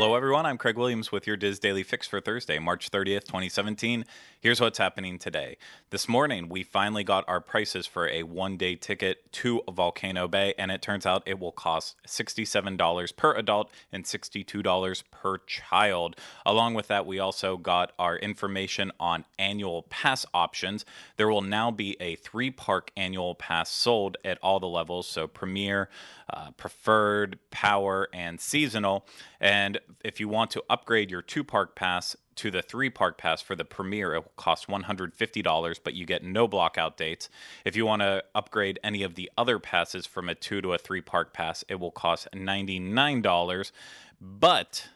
Hello, everyone. I'm Craig Williams with your DIS Daily Fix for Thursday, March 30th, 2017. Here's what's happening today. This morning, we finally got our prices for a one day ticket to Volcano Bay, and it turns out it will cost $67 per adult and $62 per child. Along with that, we also got our information on annual pass options. There will now be a three park annual pass sold at all the levels, so Premier, uh, Preferred, Power, and Seasonal. And if you want to upgrade your two park pass to the three park pass for the Premier, it will cost $150, but you get no blockout dates. If you want to upgrade any of the other passes from a two to a three park pass, it will cost $99. But,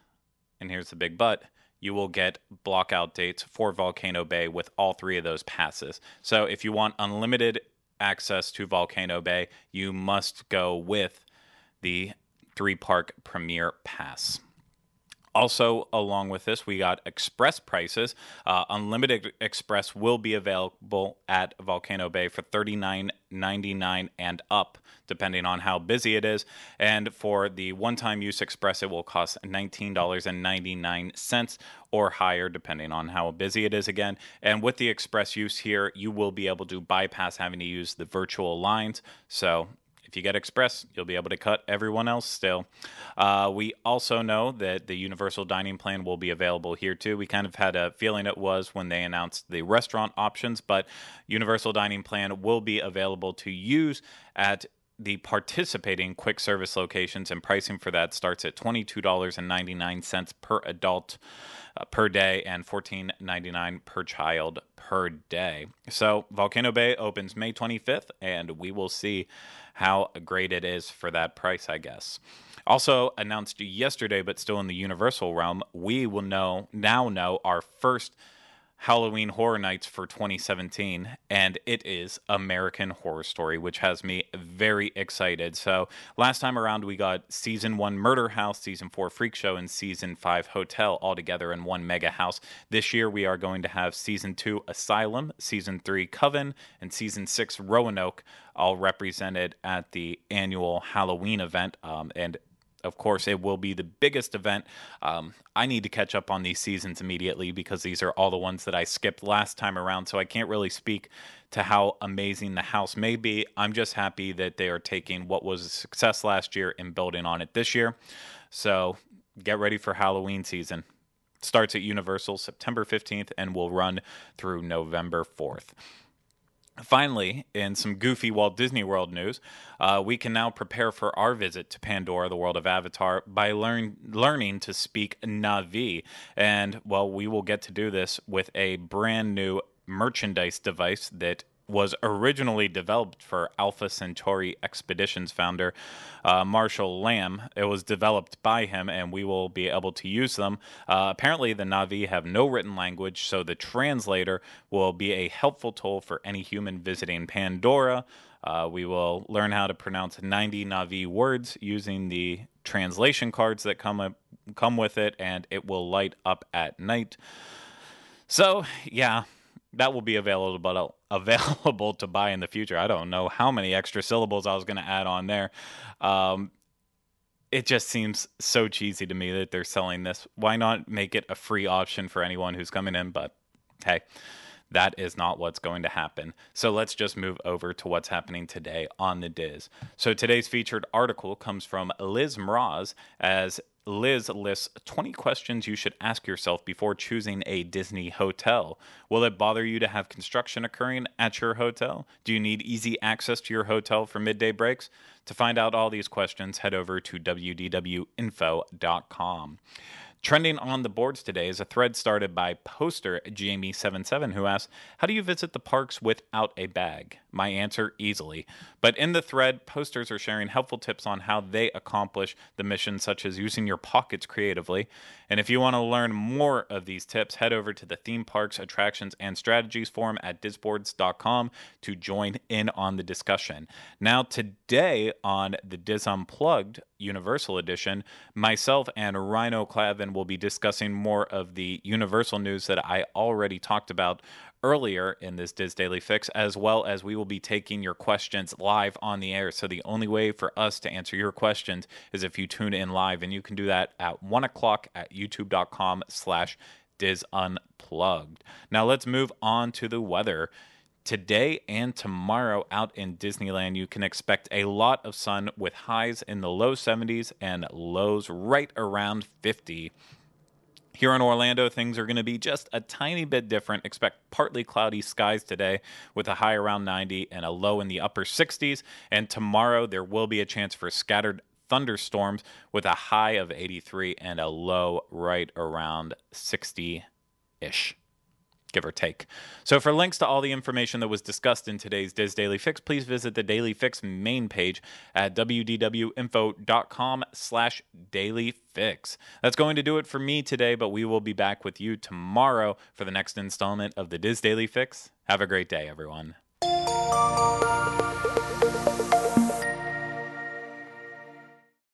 and here's the big but, you will get blockout dates for Volcano Bay with all three of those passes. So if you want unlimited access to Volcano Bay, you must go with the three park Premier Pass. Also, along with this, we got express prices. Uh, Unlimited Express will be available at Volcano Bay for $39.99 and up, depending on how busy it is. And for the one time use Express, it will cost $19.99 or higher, depending on how busy it is again. And with the Express use here, you will be able to bypass having to use the virtual lines. So if you get Express, you'll be able to cut everyone else still. Uh, we also know that the Universal Dining Plan will be available here too. We kind of had a feeling it was when they announced the restaurant options, but Universal Dining Plan will be available to use at the participating quick service locations, and pricing for that starts at $22.99 per adult uh, per day and $14.99 per child per day. So, Volcano Bay opens May 25th, and we will see how great it is for that price, I guess. Also announced yesterday, but still in the Universal realm, we will know now know our first Halloween Horror Nights for 2017, and it is American Horror Story, which has me very excited. So, last time around, we got season one Murder House, season four Freak Show, and season five Hotel all together in one mega house. This year, we are going to have season two Asylum, season three Coven, and season six Roanoke all represented at the annual Halloween event. Um, and of course, it will be the biggest event. Um, I need to catch up on these seasons immediately because these are all the ones that I skipped last time around. So I can't really speak to how amazing the house may be. I'm just happy that they are taking what was a success last year and building on it this year. So get ready for Halloween season. Starts at Universal September 15th and will run through November 4th. Finally, in some goofy Walt Disney World news, uh, we can now prepare for our visit to Pandora, the world of Avatar, by learn, learning to speak Na'vi. And, well, we will get to do this with a brand new merchandise device that was originally developed for Alpha Centauri Expeditions founder uh, Marshall Lamb. It was developed by him, and we will be able to use them. Uh, apparently, the Na'vi have no written language, so the translator will be a helpful tool for any human visiting Pandora. Uh, we will learn how to pronounce 90 Na'vi words using the translation cards that come up, come with it, and it will light up at night. So, yeah, that will be available available to buy in the future. I don't know how many extra syllables I was going to add on there. Um, it just seems so cheesy to me that they're selling this. Why not make it a free option for anyone who's coming in? But hey, that is not what's going to happen. So let's just move over to what's happening today on the DIS. So today's featured article comes from Liz Mraz as Liz lists 20 questions you should ask yourself before choosing a Disney hotel. Will it bother you to have construction occurring at your hotel? Do you need easy access to your hotel for midday breaks? To find out all these questions, head over to wdwinfo.com. Trending on the boards today is a thread started by poster Jamie77 who asks, How do you visit the parks without a bag? My answer easily. But in the thread, posters are sharing helpful tips on how they accomplish the mission, such as using your pockets creatively. And if you want to learn more of these tips, head over to the Theme Parks Attractions and Strategies forum at disboards.com to join in on the discussion. Now, today on the DIS Unplugged Universal Edition, myself and Rhino Clavin will be discussing more of the Universal news that I already talked about earlier in this DIS Daily Fix, as well as we will be taking your questions live on the air. So the only way for us to answer your questions is if you tune in live, and you can do that at one o'clock at youtube.com slash DIS Unplugged. Now let's move on to the weather. Today and tomorrow out in Disneyland, you can expect a lot of sun with highs in the low 70s and lows right around 50. Here in Orlando, things are going to be just a tiny bit different. Expect partly cloudy skies today with a high around 90 and a low in the upper 60s. And tomorrow, there will be a chance for scattered thunderstorms with a high of 83 and a low right around 60 ish give or take. So, for links to all the information that was discussed in today's DIS Daily Fix, please visit the Daily Fix main page at wdwinfo.com slash daily fix. That's going to do it for me today, but we will be back with you tomorrow for the next installment of the DIS Daily Fix. Have a great day, everyone.